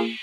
Feeling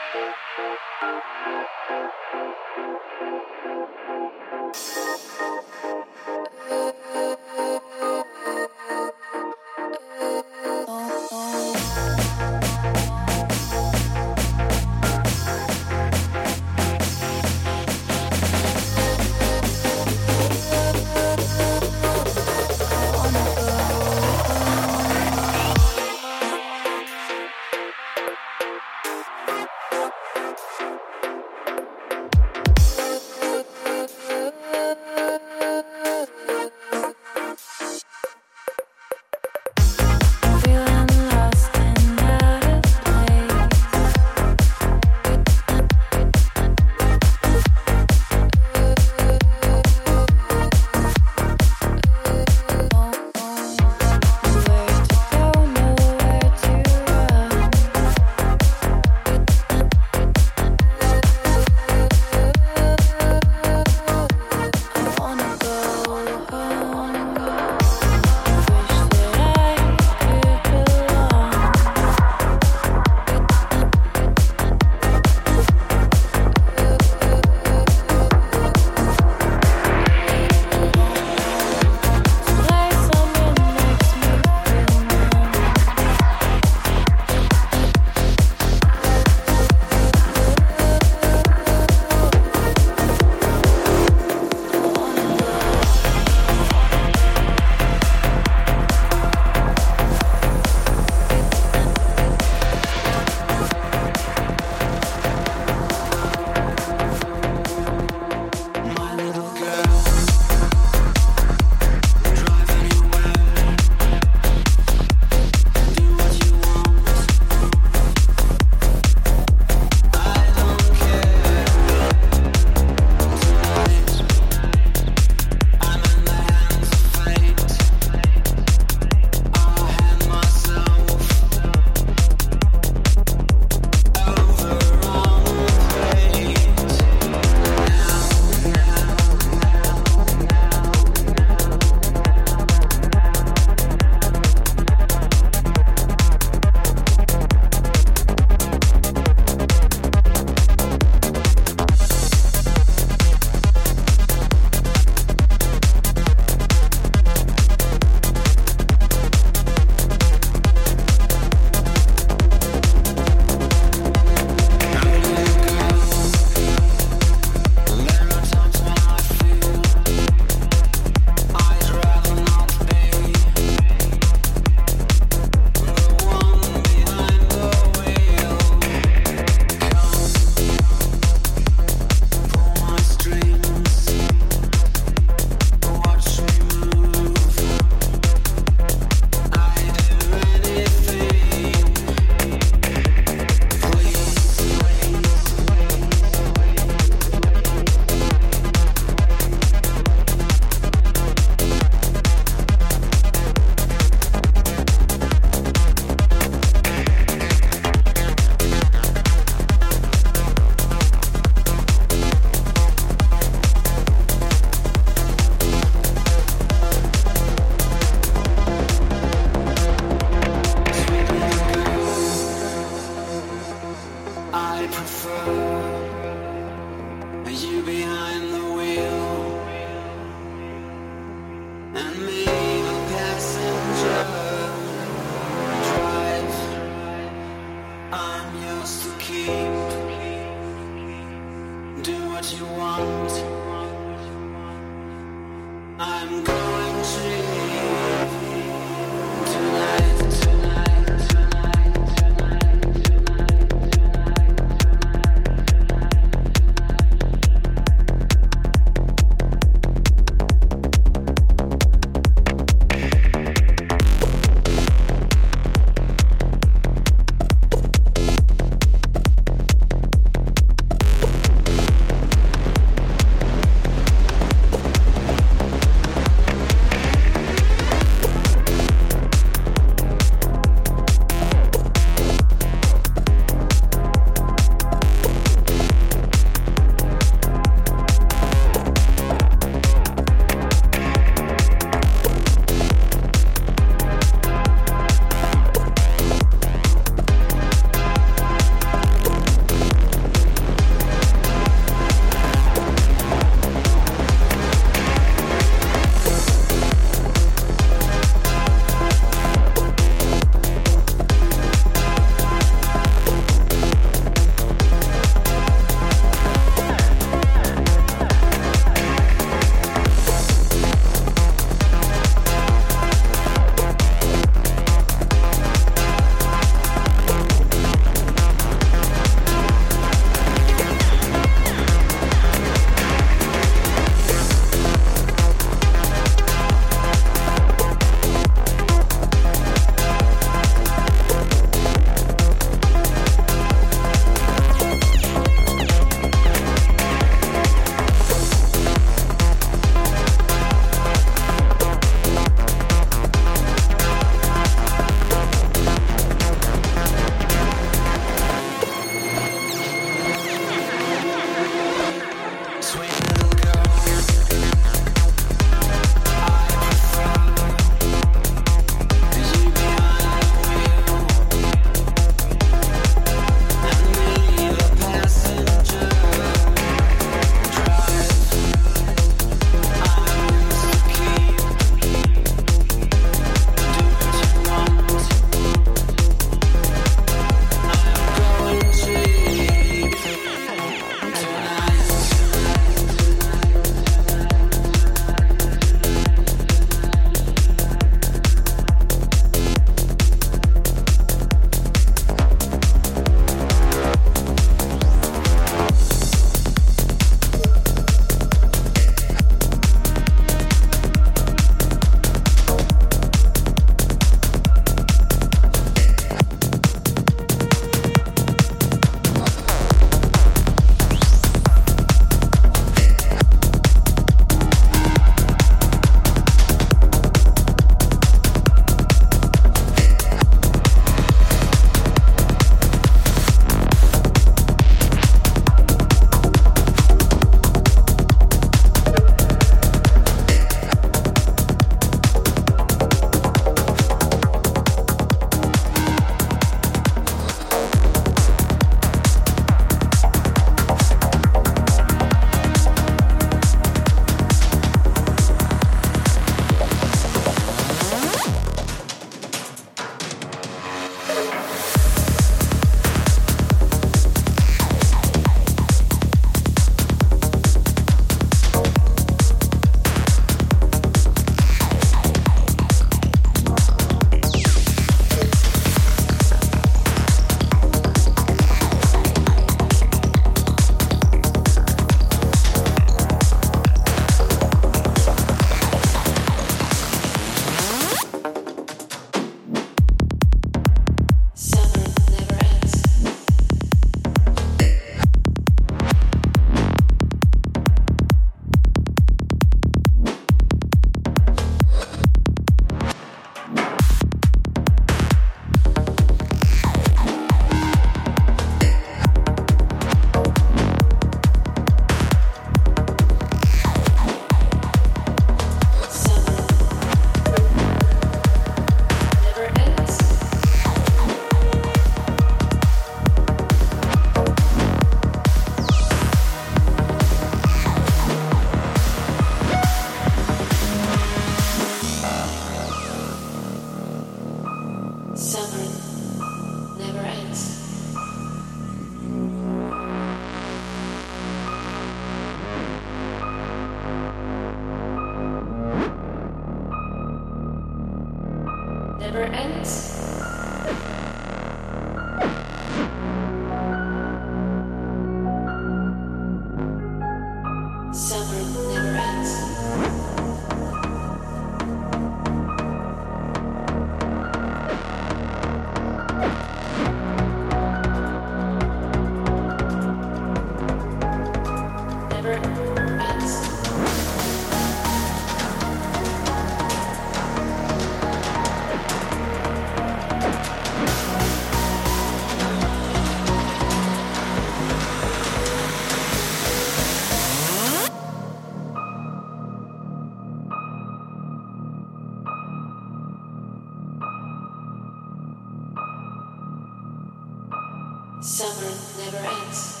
Summer never ends.